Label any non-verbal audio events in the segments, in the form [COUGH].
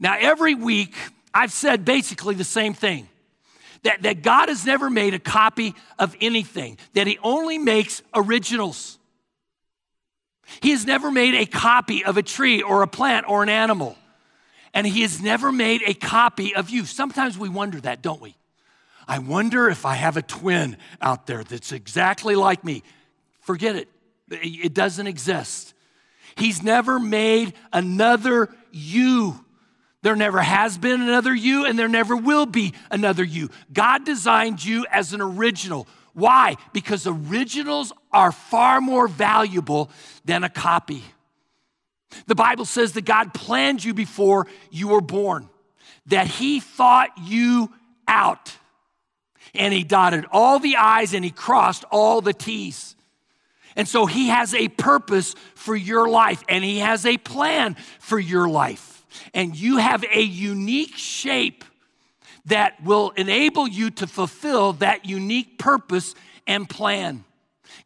Now, every week, I've said basically the same thing that, that God has never made a copy of anything, that He only makes originals. He has never made a copy of a tree or a plant or an animal. And He has never made a copy of you. Sometimes we wonder that, don't we? I wonder if I have a twin out there that's exactly like me. Forget it, it doesn't exist. He's never made another you. There never has been another you, and there never will be another you. God designed you as an original. Why? Because originals are far more valuable than a copy. The Bible says that God planned you before you were born, that He thought you out, and He dotted all the I's and He crossed all the T's. And so He has a purpose for your life, and He has a plan for your life and you have a unique shape that will enable you to fulfill that unique purpose and plan.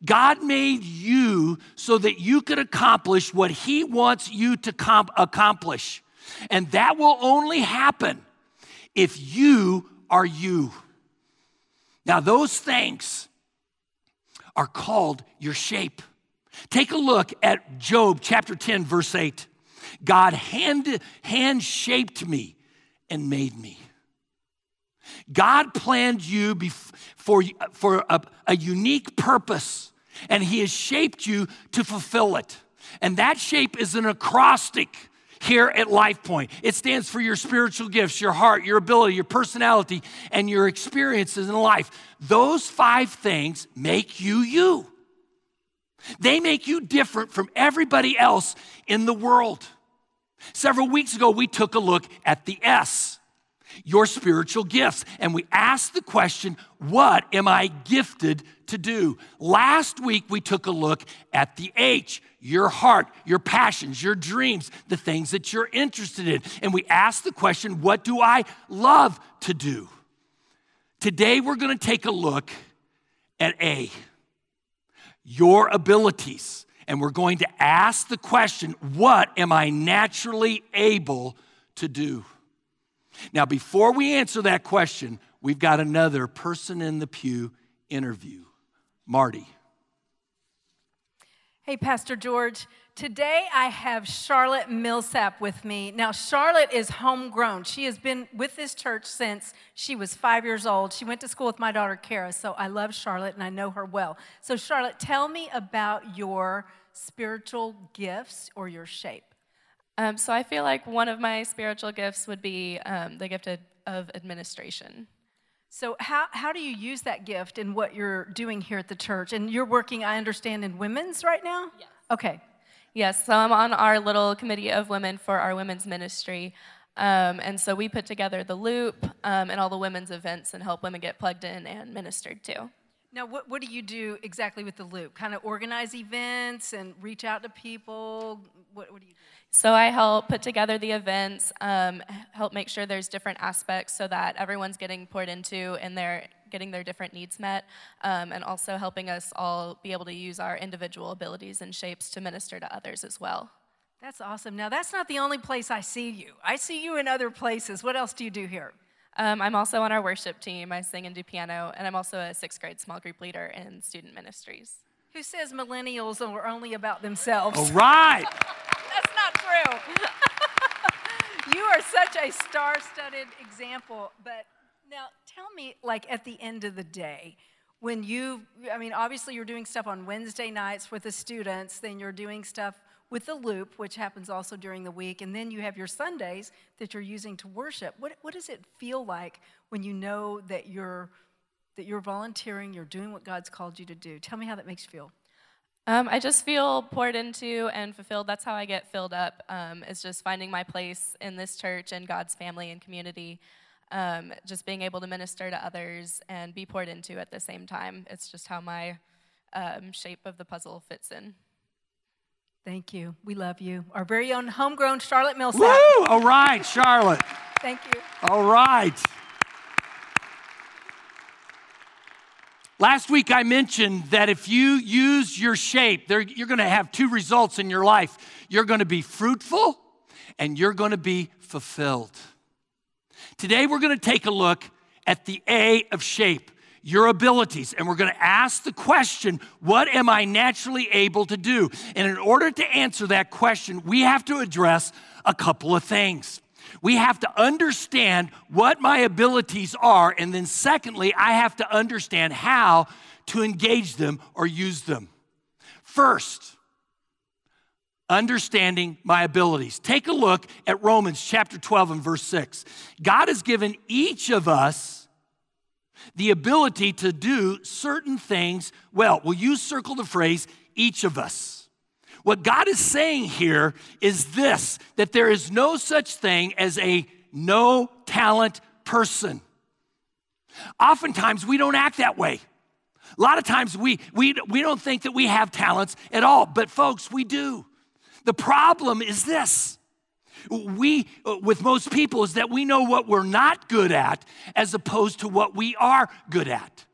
God made you so that you could accomplish what He wants you to comp- accomplish. And that will only happen if you are you. Now, those things are called your shape. Take a look at Job chapter 10, verse 8. God hand, hand shaped me and made me. God planned you for, for a, a unique purpose, and He has shaped you to fulfill it. And that shape is an acrostic here at Life Point. It stands for your spiritual gifts, your heart, your ability, your personality, and your experiences in life. Those five things make you you. They make you different from everybody else in the world. Several weeks ago, we took a look at the S, your spiritual gifts, and we asked the question, What am I gifted to do? Last week, we took a look at the H, your heart, your passions, your dreams, the things that you're interested in. And we asked the question, What do I love to do? Today, we're gonna take a look at A, your abilities and we're going to ask the question what am I naturally able to do? Now, before we answer that question, we've got another person in the pew interview Marty. Hey, Pastor George. Today I have Charlotte Millsap with me. Now, Charlotte is homegrown. She has been with this church since she was five years old. She went to school with my daughter, Kara, so I love Charlotte and I know her well. So, Charlotte, tell me about your spiritual gifts or your shape. Um, so, I feel like one of my spiritual gifts would be um, the gift of, of administration. So, how, how do you use that gift in what you're doing here at the church? And you're working, I understand, in women's right now? Yes. Okay. Yes, so I'm on our little committee of women for our women's ministry. Um, and so we put together the loop um, and all the women's events and help women get plugged in and ministered to. Now, what, what do you do exactly with the loop? Kind of organize events and reach out to people? What, what do you do? So I help put together the events, um, help make sure there's different aspects so that everyone's getting poured into and they're getting their different needs met, um, and also helping us all be able to use our individual abilities and shapes to minister to others as well. That's awesome. Now, that's not the only place I see you. I see you in other places. What else do you do here? Um, I'm also on our worship team. I sing and do piano, and I'm also a sixth grade small group leader in student ministries. Who says millennials are only about themselves? All right. [LAUGHS] That's not true. [LAUGHS] you are such a star studded example. But now tell me, like, at the end of the day, when you, I mean, obviously you're doing stuff on Wednesday nights with the students, then you're doing stuff with the loop, which happens also during the week, and then you have your Sundays that you're using to worship. What, what does it feel like when you know that you're that you're volunteering, you're doing what God's called you to do. Tell me how that makes you feel. Um, I just feel poured into and fulfilled. That's how I get filled up. Um, just finding my place in this church and God's family and community. Um, just being able to minister to others and be poured into at the same time. It's just how my um, shape of the puzzle fits in. Thank you. We love you. Our very own homegrown Charlotte Millsap. Woo! All right, Charlotte. Thank you. All right. Last week, I mentioned that if you use your shape, you're going to have two results in your life. You're going to be fruitful and you're going to be fulfilled. Today, we're going to take a look at the A of shape, your abilities, and we're going to ask the question, What am I naturally able to do? And in order to answer that question, we have to address a couple of things. We have to understand what my abilities are, and then secondly, I have to understand how to engage them or use them. First, understanding my abilities. Take a look at Romans chapter 12 and verse 6. God has given each of us the ability to do certain things well. Will you circle the phrase, each of us? What God is saying here is this that there is no such thing as a no talent person. Oftentimes, we don't act that way. A lot of times, we, we, we don't think that we have talents at all, but folks, we do. The problem is this we, uh, with most people, is that we know what we're not good at as opposed to what we are good at.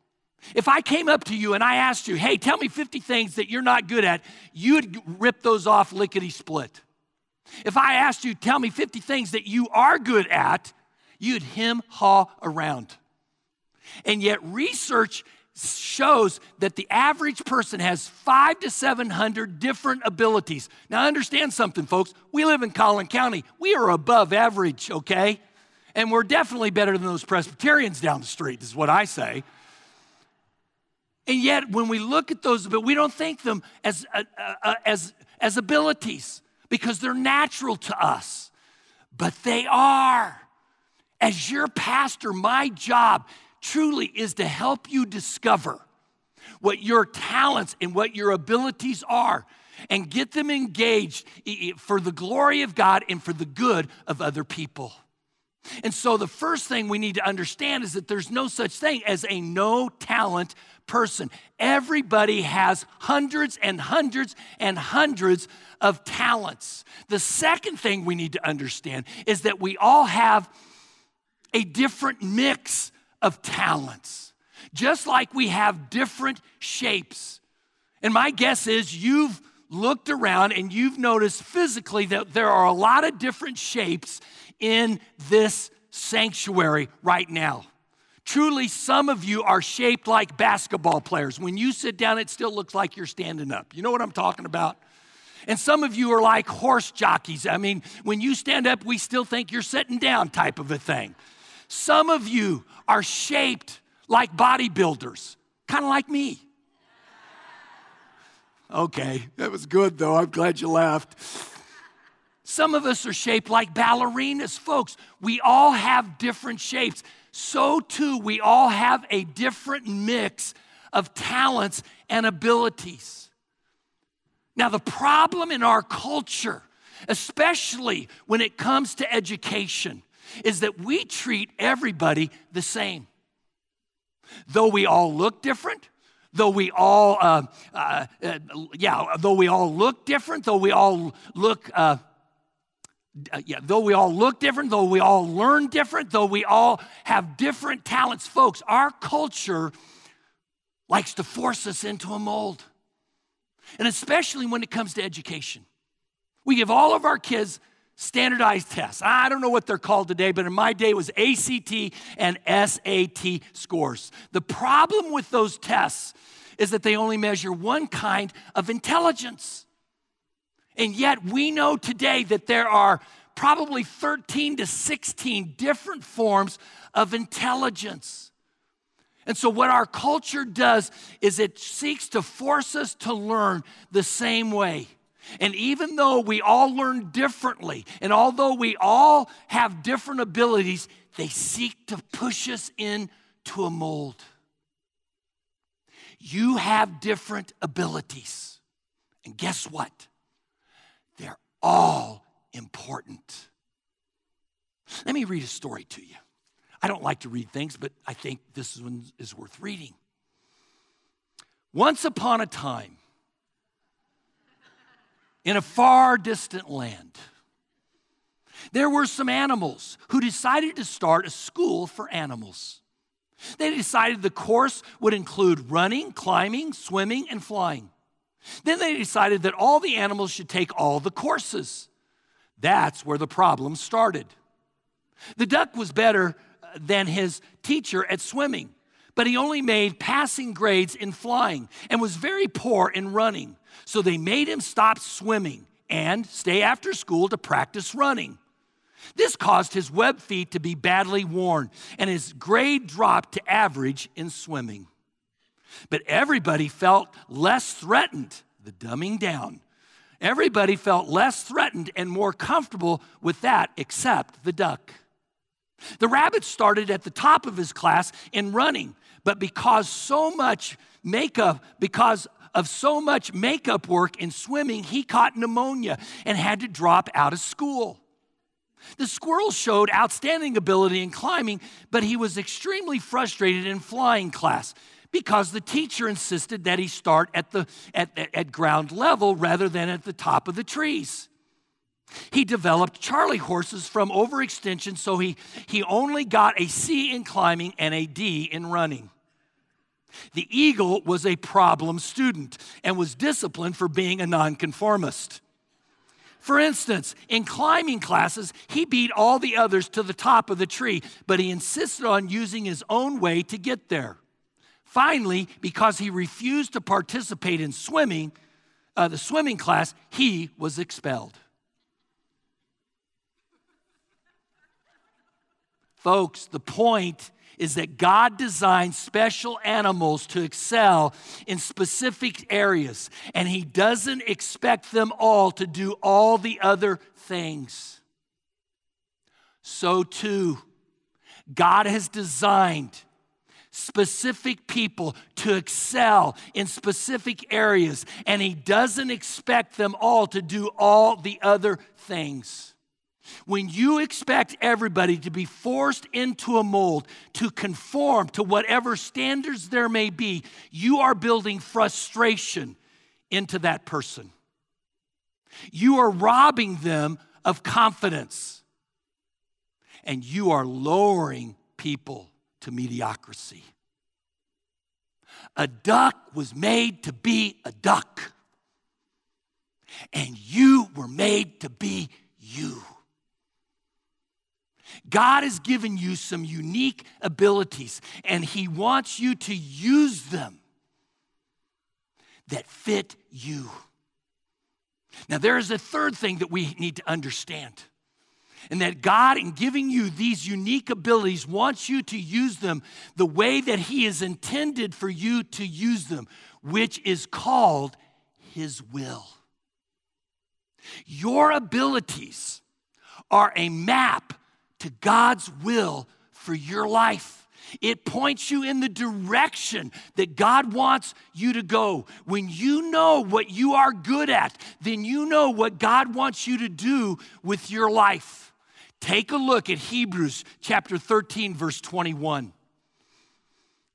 If I came up to you and I asked you, hey, tell me 50 things that you're not good at, you'd rip those off lickety split. If I asked you, tell me 50 things that you are good at, you'd hem haw around. And yet, research shows that the average person has five to 700 different abilities. Now, understand something, folks. We live in Collin County. We are above average, okay? And we're definitely better than those Presbyterians down the street, is what I say. And yet, when we look at those, but we don't think them as, uh, uh, uh, as, as abilities because they're natural to us. But they are. As your pastor, my job truly is to help you discover what your talents and what your abilities are and get them engaged for the glory of God and for the good of other people. And so, the first thing we need to understand is that there's no such thing as a no talent person. Everybody has hundreds and hundreds and hundreds of talents. The second thing we need to understand is that we all have a different mix of talents, just like we have different shapes. And my guess is you've looked around and you've noticed physically that there are a lot of different shapes in this sanctuary right now. Truly, some of you are shaped like basketball players. When you sit down, it still looks like you're standing up. You know what I'm talking about? And some of you are like horse jockeys. I mean, when you stand up, we still think you're sitting down, type of a thing. Some of you are shaped like bodybuilders, kind of like me. Okay, that was good though. I'm glad you laughed. Some of us are shaped like ballerinas, folks. We all have different shapes. So, too, we all have a different mix of talents and abilities. Now, the problem in our culture, especially when it comes to education, is that we treat everybody the same. Though we all look different, though we all, uh, uh, uh, yeah, though we all look different, though we all look, uh, uh, yeah, though we all look different, though we all learn different, though we all have different talents, folks, our culture likes to force us into a mold. And especially when it comes to education. We give all of our kids standardized tests. I don't know what they're called today, but in my day it was ACT and SAT scores. The problem with those tests is that they only measure one kind of intelligence. And yet we know today that there are probably 13 to 16 different forms of intelligence. And so, what our culture does is it seeks to force us to learn the same way. And even though we all learn differently, and although we all have different abilities, they seek to push us into a mold. You have different abilities. And guess what? They're all important. Let me read a story to you. I don't like to read things, but I think this one is worth reading. Once upon a time, in a far distant land. There were some animals who decided to start a school for animals. They decided the course would include running, climbing, swimming, and flying. Then they decided that all the animals should take all the courses. That's where the problem started. The duck was better uh, than his teacher at swimming, but he only made passing grades in flying and was very poor in running. So they made him stop swimming and stay after school to practice running. This caused his web feet to be badly worn, and his grade dropped to average in swimming. But everybody felt less threatened, the dumbing down. Everybody felt less threatened and more comfortable with that except the duck. The rabbit started at the top of his class in running, but because so much makeup, because of so much makeup work in swimming, he caught pneumonia and had to drop out of school. The squirrel showed outstanding ability in climbing, but he was extremely frustrated in flying class because the teacher insisted that he start at, the, at, at ground level rather than at the top of the trees. He developed Charlie horses from overextension, so he, he only got a C in climbing and a D in running. The eagle was a problem student and was disciplined for being a nonconformist. For instance, in climbing classes, he beat all the others to the top of the tree, but he insisted on using his own way to get there. Finally, because he refused to participate in swimming, uh, the swimming class, he was expelled. Folks, the point is that God designed special animals to excel in specific areas, and He doesn't expect them all to do all the other things. So, too, God has designed specific people to excel in specific areas, and He doesn't expect them all to do all the other things. When you expect everybody to be forced into a mold to conform to whatever standards there may be, you are building frustration into that person. You are robbing them of confidence. And you are lowering people to mediocrity. A duck was made to be a duck, and you were made to be you. God has given you some unique abilities, and He wants you to use them that fit you. Now, there is a third thing that we need to understand. And that God, in giving you these unique abilities, wants you to use them the way that He is intended for you to use them, which is called His will. Your abilities are a map to God's will for your life. It points you in the direction that God wants you to go. When you know what you are good at, then you know what God wants you to do with your life. Take a look at Hebrews chapter 13, verse 21.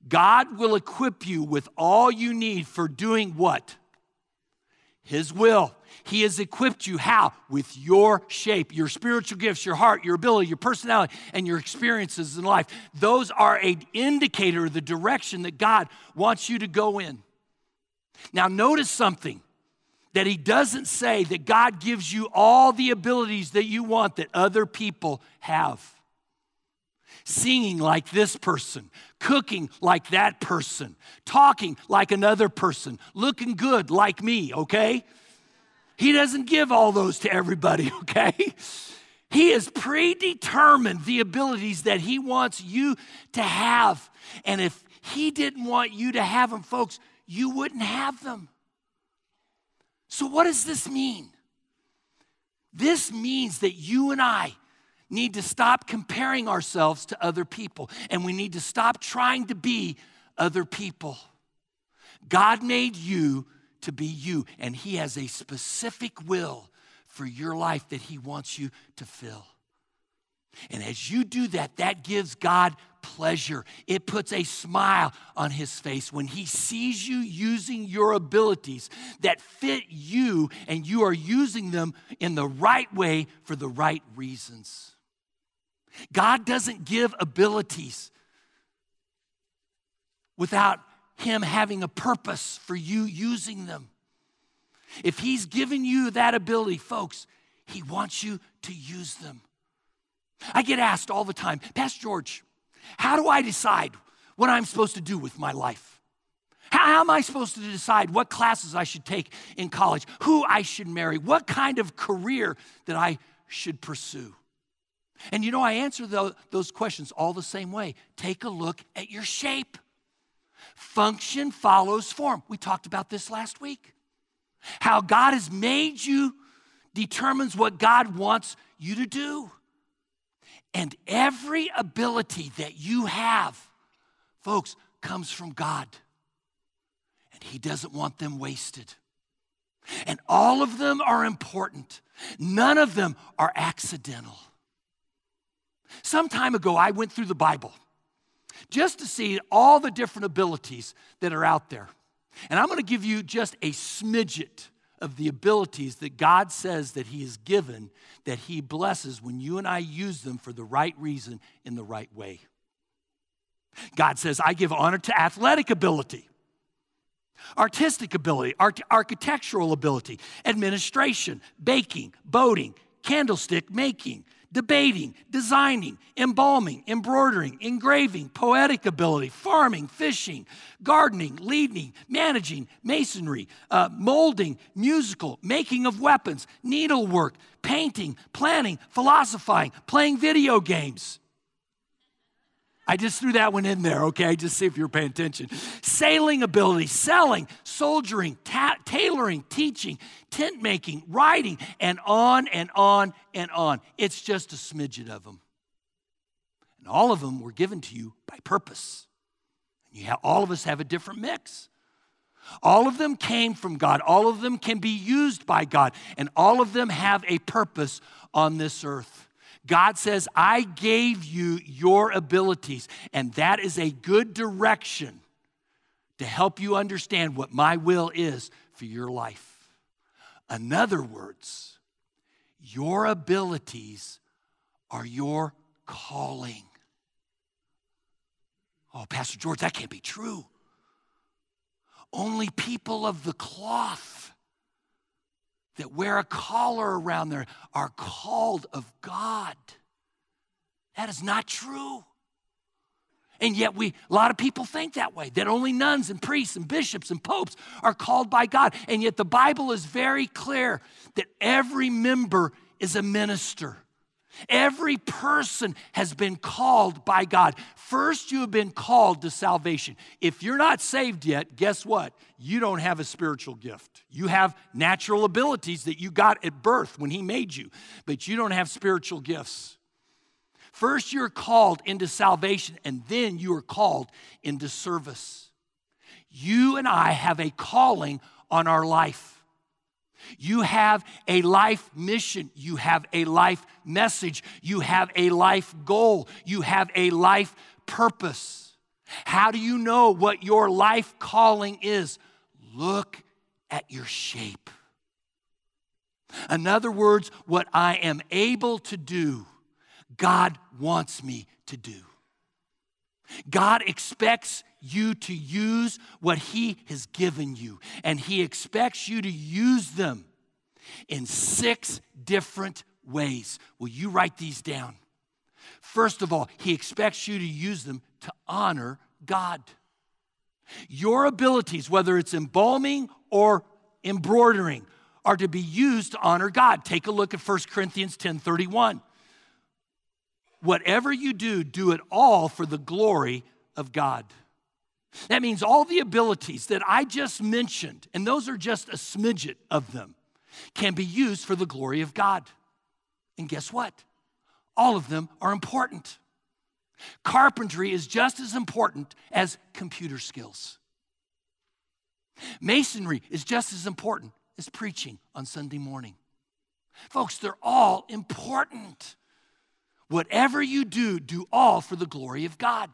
God will equip you with all you need for doing what? His will. He has equipped you how? With your shape, your spiritual gifts, your heart, your ability, your personality, and your experiences in life. Those are an indicator of the direction that God wants you to go in. Now, notice something that He doesn't say that God gives you all the abilities that you want that other people have singing like this person, cooking like that person, talking like another person, looking good like me, okay? He doesn't give all those to everybody, [LAUGHS] okay? He has predetermined the abilities that He wants you to have. And if He didn't want you to have them, folks, you wouldn't have them. So, what does this mean? This means that you and I need to stop comparing ourselves to other people, and we need to stop trying to be other people. God made you to be you, and He has a specific will for your life that He wants you to fill. And as you do that, that gives God pleasure. It puts a smile on his face when he sees you using your abilities that fit you and you are using them in the right way for the right reasons. God doesn't give abilities without him having a purpose for you using them. If He's given you that ability, folks, He wants you to use them. I get asked all the time, Pastor George, how do I decide what I'm supposed to do with my life? How am I supposed to decide what classes I should take in college, who I should marry, what kind of career that I should pursue? And you know, I answer those questions all the same way. Take a look at your shape. Function follows form. We talked about this last week. How God has made you determines what God wants you to do. And every ability that you have, folks, comes from God. And He doesn't want them wasted. And all of them are important, none of them are accidental. Some time ago, I went through the Bible just to see all the different abilities that are out there. And I'm going to give you just a smidget of the abilities that God says that He has given, that He blesses when you and I use them for the right reason in the right way. God says, I give honor to athletic ability, artistic ability, art- architectural ability, administration, baking, boating, candlestick making, debating, designing, embalming, embroidering, engraving, poetic ability, farming, fishing, gardening, leading, managing, masonry, uh, molding, musical, making of weapons, needlework, painting, planning, philosophizing, playing video games. I just threw that one in there, okay? Just see if you're paying attention. Sailing ability, selling, soldiering, ta- tailoring, teaching, tent making, writing, and on and on and on. It's just a smidget of them. And all of them were given to you by purpose. And you have, all of us have a different mix. All of them came from God. All of them can be used by God. And all of them have a purpose on this earth. God says, I gave you your abilities, and that is a good direction to help you understand what my will is for your life. In other words, your abilities are your calling. Oh, Pastor George, that can't be true. Only people of the cloth that wear a collar around there are called of God. That is not true. And yet, we, a lot of people think that way that only nuns and priests and bishops and popes are called by God. And yet, the Bible is very clear that every member is a minister. Every person has been called by God. First, you have been called to salvation. If you're not saved yet, guess what? You don't have a spiritual gift. You have natural abilities that you got at birth when He made you, but you don't have spiritual gifts. First, you're called into salvation, and then you are called into service. You and I have a calling on our life. You have a life mission. You have a life message. You have a life goal. You have a life purpose. How do you know what your life calling is? Look at your shape. In other words, what I am able to do, God wants me to do. God expects you to use what He has given you, and He expects you to use them in six different ways. Will you write these down? First of all, He expects you to use them to honor God. Your abilities, whether it's embalming or embroidering, are to be used to honor God. Take a look at 1 Corinthians 10 31. Whatever you do, do it all for the glory of God. That means all the abilities that I just mentioned, and those are just a smidget of them, can be used for the glory of God. And guess what? All of them are important. Carpentry is just as important as computer skills. Masonry is just as important as preaching on Sunday morning. Folks, they're all important. Whatever you do, do all for the glory of God.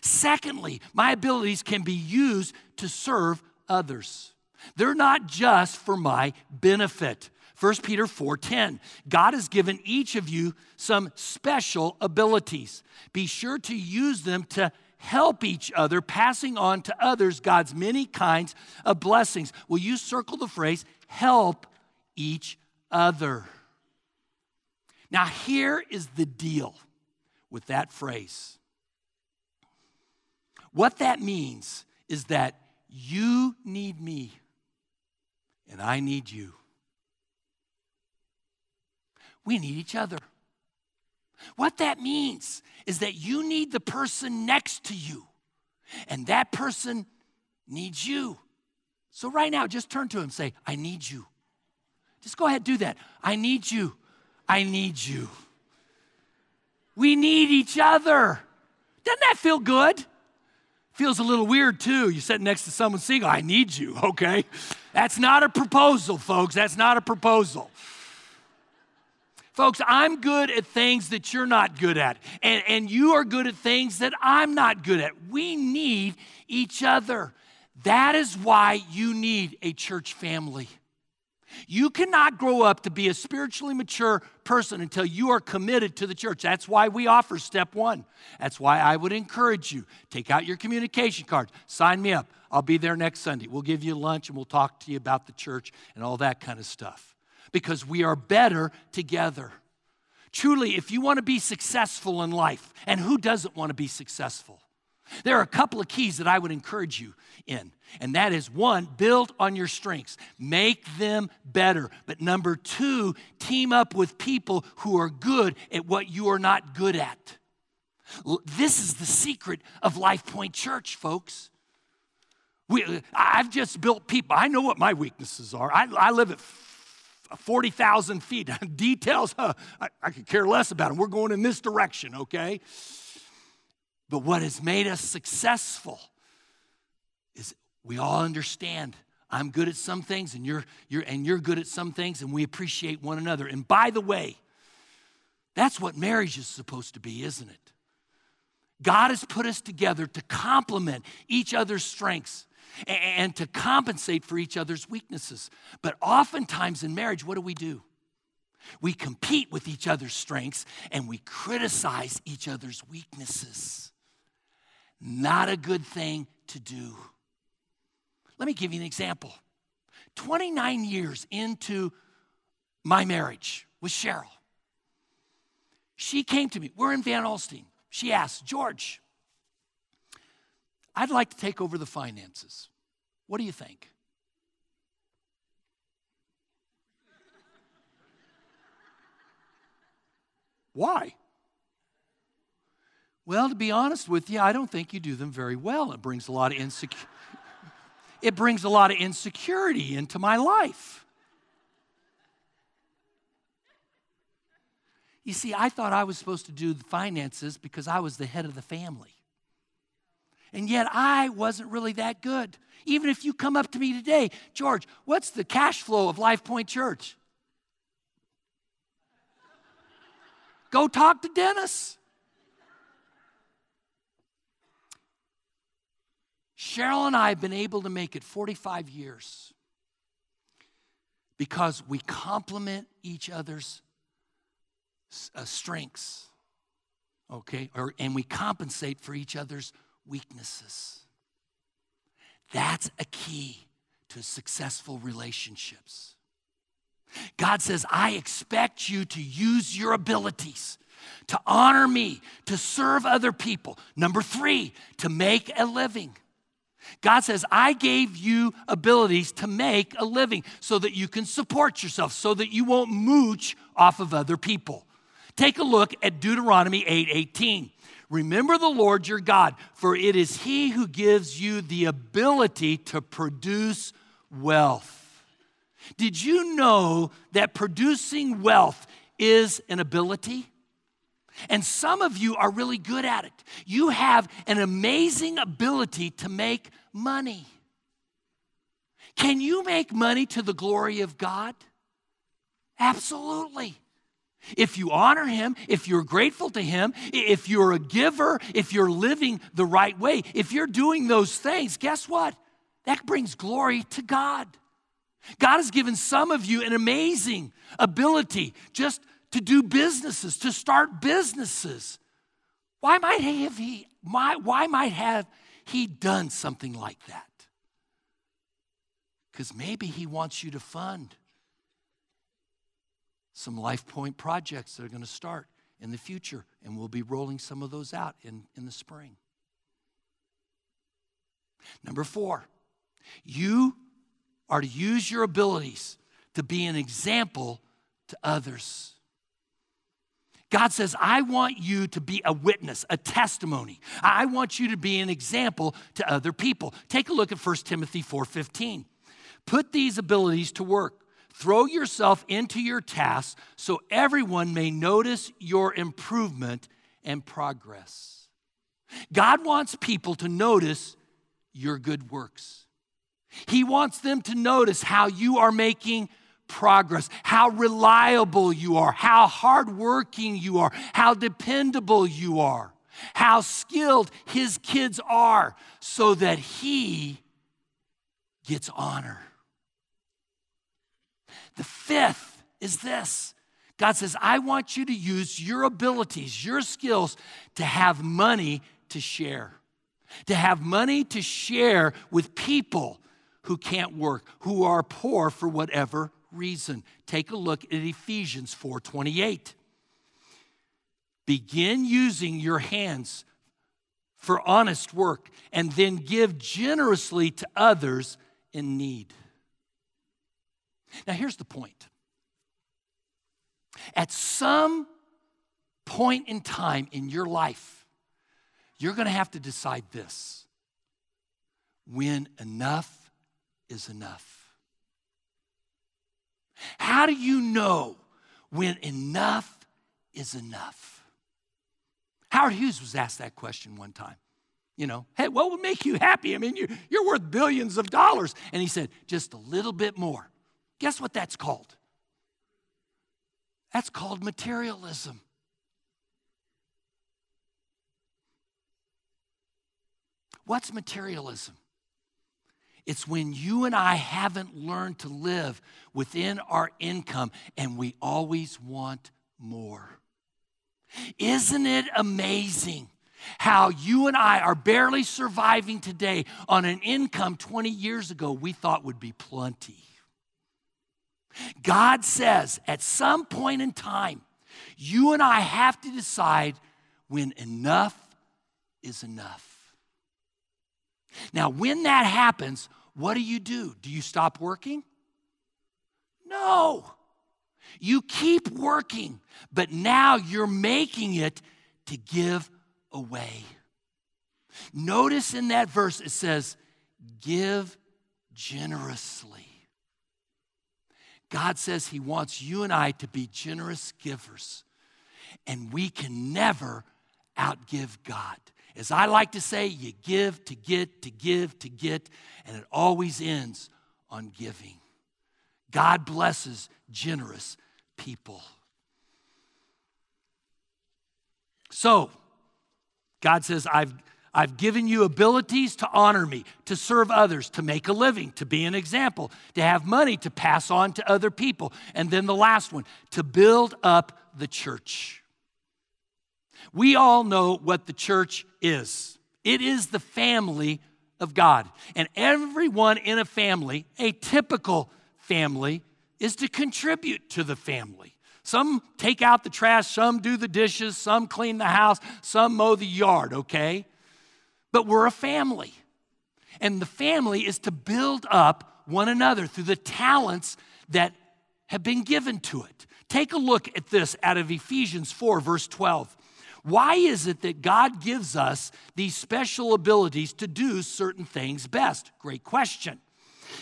Secondly, my abilities can be used to serve others. They're not just for my benefit. 1 Peter 4:10 God has given each of you some special abilities. Be sure to use them to help each other, passing on to others God's many kinds of blessings. Will you circle the phrase help each other? Now, here is the deal with that phrase. What that means is that you need me and I need you. We need each other. What that means is that you need the person next to you, and that person needs you. So, right now, just turn to him say, I need you. Just go ahead, do that. I need you. I need you. We need each other. Doesn't that feel good? Feels a little weird too. You sit next to someone single, I need you, okay? That's not a proposal, folks. That's not a proposal. Folks, I'm good at things that you're not good at, and, and you are good at things that I'm not good at. We need each other. That is why you need a church family. You cannot grow up to be a spiritually mature person until you are committed to the church. That's why we offer step one. That's why I would encourage you take out your communication card, sign me up. I'll be there next Sunday. We'll give you lunch and we'll talk to you about the church and all that kind of stuff because we are better together. Truly, if you want to be successful in life, and who doesn't want to be successful? There are a couple of keys that I would encourage you in. And that is one, build on your strengths, make them better. But number two, team up with people who are good at what you are not good at. This is the secret of Life Point Church, folks. We, I've just built people. I know what my weaknesses are. I, I live at 40,000 feet. [LAUGHS] Details, huh, I, I could care less about them. We're going in this direction, okay? But what has made us successful is we all understand I'm good at some things and you're, you're, and you're good at some things, and we appreciate one another. And by the way, that's what marriage is supposed to be, isn't it? God has put us together to complement each other's strengths and to compensate for each other's weaknesses. But oftentimes in marriage, what do we do? We compete with each other's strengths and we criticize each other's weaknesses. Not a good thing to do. Let me give you an example. 29 years into my marriage with Cheryl, she came to me. We're in Van Alstyne. She asked, George, I'd like to take over the finances. What do you think? Why? Well, to be honest with you, I don't think you do them very well. It brings a lot of insecurity. it brings a lot of insecurity into my life. You see, I thought I was supposed to do the finances because I was the head of the family. And yet I wasn't really that good. Even if you come up to me today, George, what's the cash flow of Life Point Church? Go talk to Dennis. Cheryl and I have been able to make it 45 years because we complement each other's uh, strengths, okay? Or, and we compensate for each other's weaknesses. That's a key to successful relationships. God says, I expect you to use your abilities to honor me, to serve other people. Number three, to make a living. God says, I gave you abilities to make a living so that you can support yourself, so that you won't mooch off of other people. Take a look at Deuteronomy 8 18. Remember the Lord your God, for it is He who gives you the ability to produce wealth. Did you know that producing wealth is an ability? And some of you are really good at it. You have an amazing ability to make money. Can you make money to the glory of God? Absolutely. If you honor Him, if you're grateful to Him, if you're a giver, if you're living the right way, if you're doing those things, guess what? That brings glory to God. God has given some of you an amazing ability just to do businesses, to start businesses. Why might have he, why, might have he done something like that? Because maybe he wants you to fund some Life Point projects that are going to start in the future, and we'll be rolling some of those out in, in the spring. Number four, you are to use your abilities to be an example to others. God says, I want you to be a witness, a testimony. I want you to be an example to other people. Take a look at 1 Timothy 4:15. Put these abilities to work. Throw yourself into your task so everyone may notice your improvement and progress. God wants people to notice your good works. He wants them to notice how you are making progress, how reliable you are, how hardworking you are, how dependable you are, how skilled his kids are, so that he gets honor. The fifth is this God says, I want you to use your abilities, your skills to have money to share, to have money to share with people who can't work, who are poor for whatever reason. Take a look at Ephesians 4:28. Begin using your hands for honest work and then give generously to others in need. Now here's the point. At some point in time in your life, you're going to have to decide this when enough is enough. How do you know when enough is enough? Howard Hughes was asked that question one time. You know, hey, what would make you happy? I mean, you're, you're worth billions of dollars. And he said, just a little bit more. Guess what that's called? That's called materialism. What's materialism? It's when you and I haven't learned to live within our income and we always want more. Isn't it amazing how you and I are barely surviving today on an income 20 years ago we thought would be plenty? God says at some point in time, you and I have to decide when enough is enough. Now, when that happens, what do you do? Do you stop working? No. You keep working, but now you're making it to give away. Notice in that verse it says, give generously. God says He wants you and I to be generous givers, and we can never outgive God. As I like to say, you give to get, to give to get, and it always ends on giving. God blesses generous people. So, God says, I've, I've given you abilities to honor me, to serve others, to make a living, to be an example, to have money to pass on to other people. And then the last one, to build up the church. We all know what the church is it is the family of God. And everyone in a family, a typical family, is to contribute to the family. Some take out the trash, some do the dishes, some clean the house, some mow the yard, okay? But we're a family. And the family is to build up one another through the talents that have been given to it. Take a look at this out of Ephesians 4, verse 12. Why is it that God gives us these special abilities to do certain things best? Great question.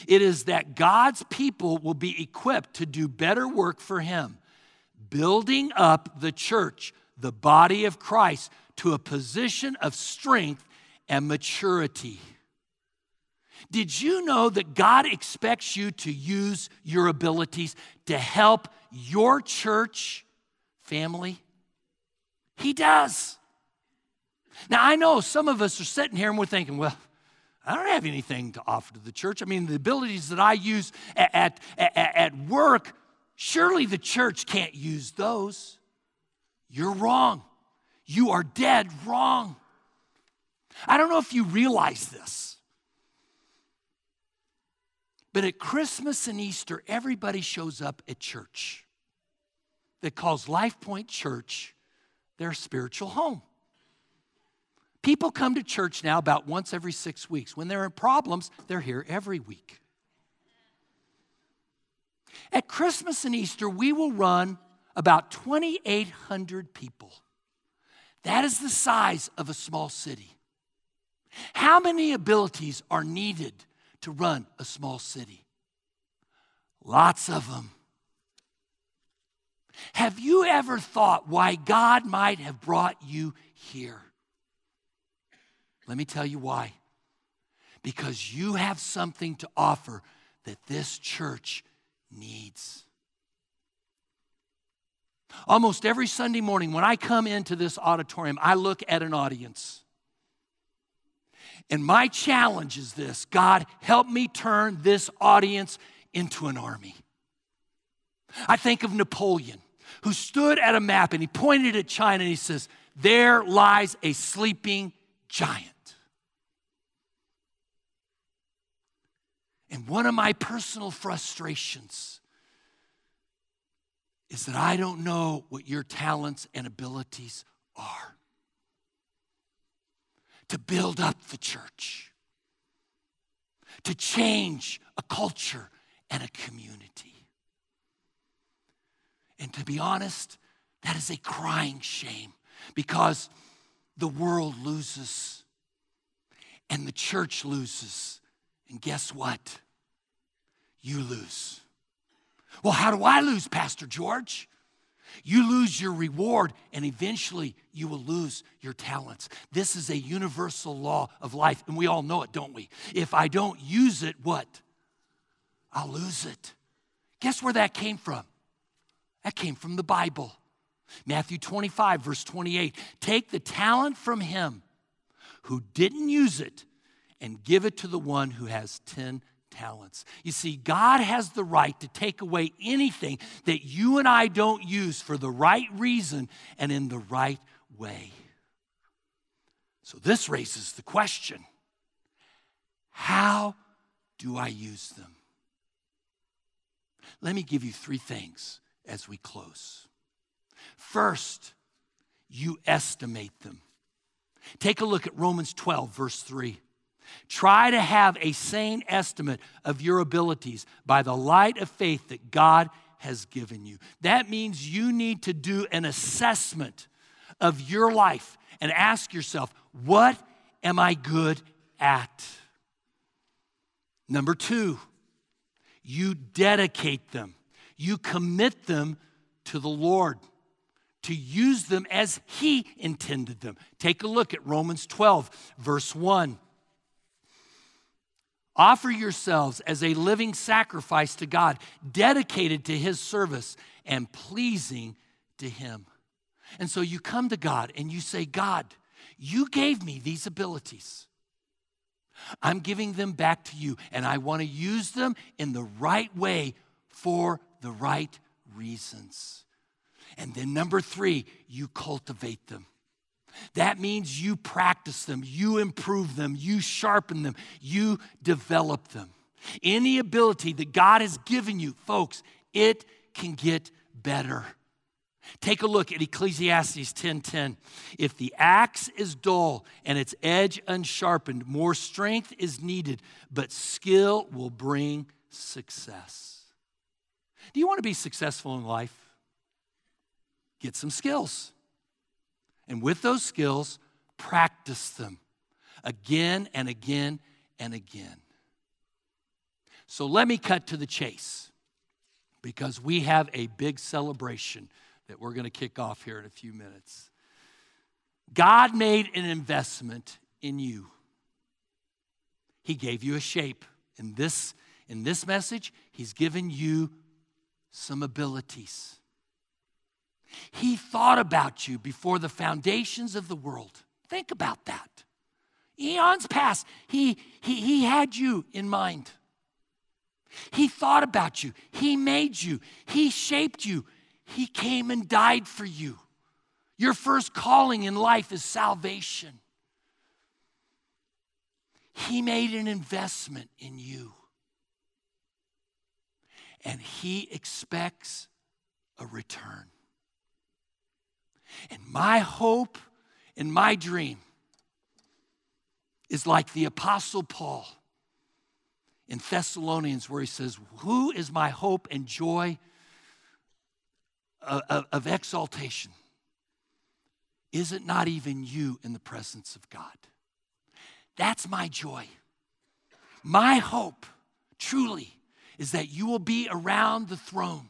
It is that God's people will be equipped to do better work for Him, building up the church, the body of Christ, to a position of strength and maturity. Did you know that God expects you to use your abilities to help your church family? He does. Now, I know some of us are sitting here and we're thinking, well, I don't have anything to offer to the church. I mean, the abilities that I use at, at, at, work, surely the church can't use those. You're wrong. You are dead wrong. I don't know if you realize this, but at Christmas and Easter, everybody shows up at church. that calls Life Point Church their spiritual home. People come to church now about once every six weeks. When they're in problems, they're here every week. At Christmas and Easter, we will run about 2,800 people. That is the size of a small city. How many abilities are needed to run a small city? Lots of them. Have you ever thought why God might have brought you here? Let me tell you why. Because you have something to offer that this church needs. Almost every Sunday morning, when I come into this auditorium, I look at an audience. And my challenge is this God, help me turn this audience into an army. I think of Napoleon, who stood at a map and he pointed at China and he says, There lies a sleeping giant. And one of my personal frustrations is that I don't know what your talents and abilities are to build up the church, to change a culture and a community. And to be honest, that is a crying shame because the world loses and the church loses. And guess what? You lose. Well, how do I lose, Pastor George? You lose your reward, and eventually you will lose your talents. This is a universal law of life, and we all know it, don't we? If I don't use it, what? I'll lose it. Guess where that came from? That came from the Bible. Matthew 25, verse 28. Take the talent from him who didn't use it and give it to the one who has 10 talents. You see, God has the right to take away anything that you and I don't use for the right reason and in the right way. So this raises the question how do I use them? Let me give you three things as we close. First, you estimate them. Take a look at Romans 12, verse 3. Try to have a sane estimate of your abilities by the light of faith that God has given you. That means you need to do an assessment of your life and ask yourself, what am I good at? Number two, you dedicate them, you commit them to the Lord to use them as He intended them. Take a look at Romans 12, verse 1. Offer yourselves as a living sacrifice to God, dedicated to His service and pleasing to Him. And so you come to God and you say, God, you gave me these abilities. I'm giving them back to you, and I want to use them in the right way for the right reasons. And then, number three, you cultivate them. That means you practice them, you improve them, you sharpen them, you develop them. Any ability that God has given you, folks, it can get better. Take a look at Ecclesiastes 10:10. If the axe is dull and its edge unsharpened, more strength is needed, but skill will bring success. Do you want to be successful in life? Get some skills. And with those skills, practice them again and again and again. So let me cut to the chase because we have a big celebration that we're going to kick off here in a few minutes. God made an investment in you. He gave you a shape. In this, in this message, He's given you some abilities. He thought about you before the foundations of the world. Think about that. Eons past, he, he, he had you in mind. He thought about you. He made you. He shaped you. He came and died for you. Your first calling in life is salvation. He made an investment in you. And He expects a return. And my hope and my dream is like the Apostle Paul in Thessalonians, where he says, Who is my hope and joy of, of, exaltation? Is it not even you in the presence of God? That's my joy. My hope, truly, is that you will be around the throne,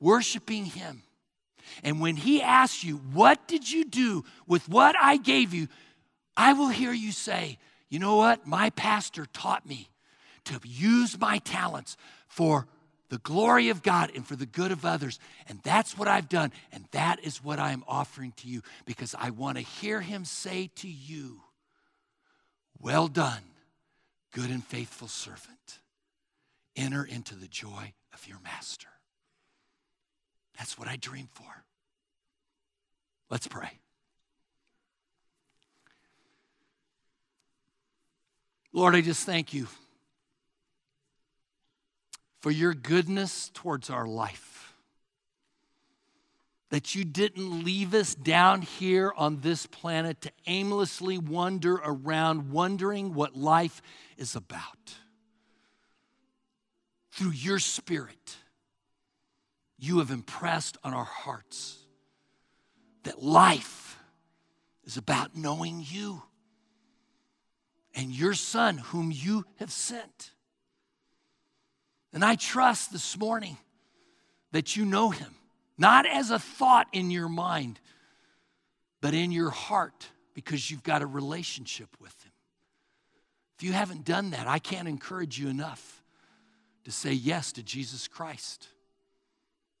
worshiping Him. And when He asks you, What did you do with what I gave you? I will hear you say, You know what? My pastor taught me to use my talents for the glory of God and for the good of others. And that's what I've done. And that is what I am offering to you because I want to hear him say to you, Well done, good and faithful servant. Enter into the joy of your master. That's what I dream for. Let's pray. Lord, I just thank you for your goodness towards our life. That you didn't leave us down here on this planet to aimlessly wander around, wondering what life is about. Through your Spirit, you have impressed on our hearts that life is about knowing you and your Son, whom you have sent. And I trust this morning that you know him, not as a thought in your mind, but in your heart because you've got a relationship with him. If you haven't done that, I can't encourage you enough to say yes to Jesus Christ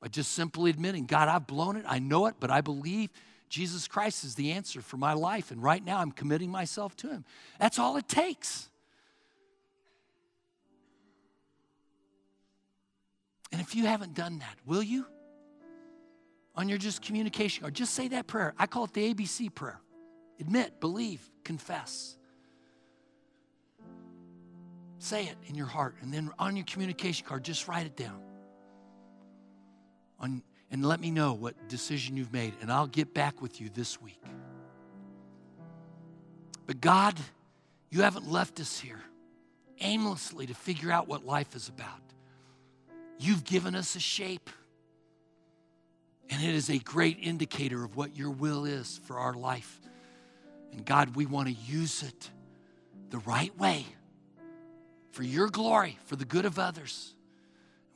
by just simply admitting, God, I've blown it, I know it, but I believe Jesus Christ is the answer for my life. And right now I'm committing myself to him. That's all it takes. And if you haven't done that, will you? On your just communication or just say that prayer. I call it the ABC prayer. Admit, believe, confess. Say it in your heart. And then on your communication card, just write it down. On, and let me know what decision you've made, and I'll get back with you this week. But God, you haven't left us here aimlessly to figure out what life is about. You've given us a shape. And it is a great indicator of what your will is for our life. And God, we want to use it the right way for your glory, for the good of others.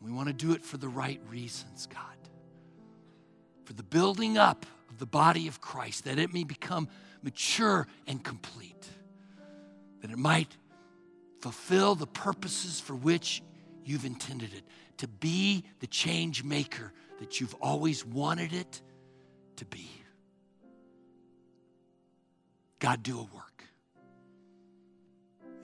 We want to do it for the right reasons, God. For the building up of the body of Christ, that it may become mature and complete, that it might fulfill the purposes for which you've intended it to be the change maker that you've always wanted it to be. God, do a work.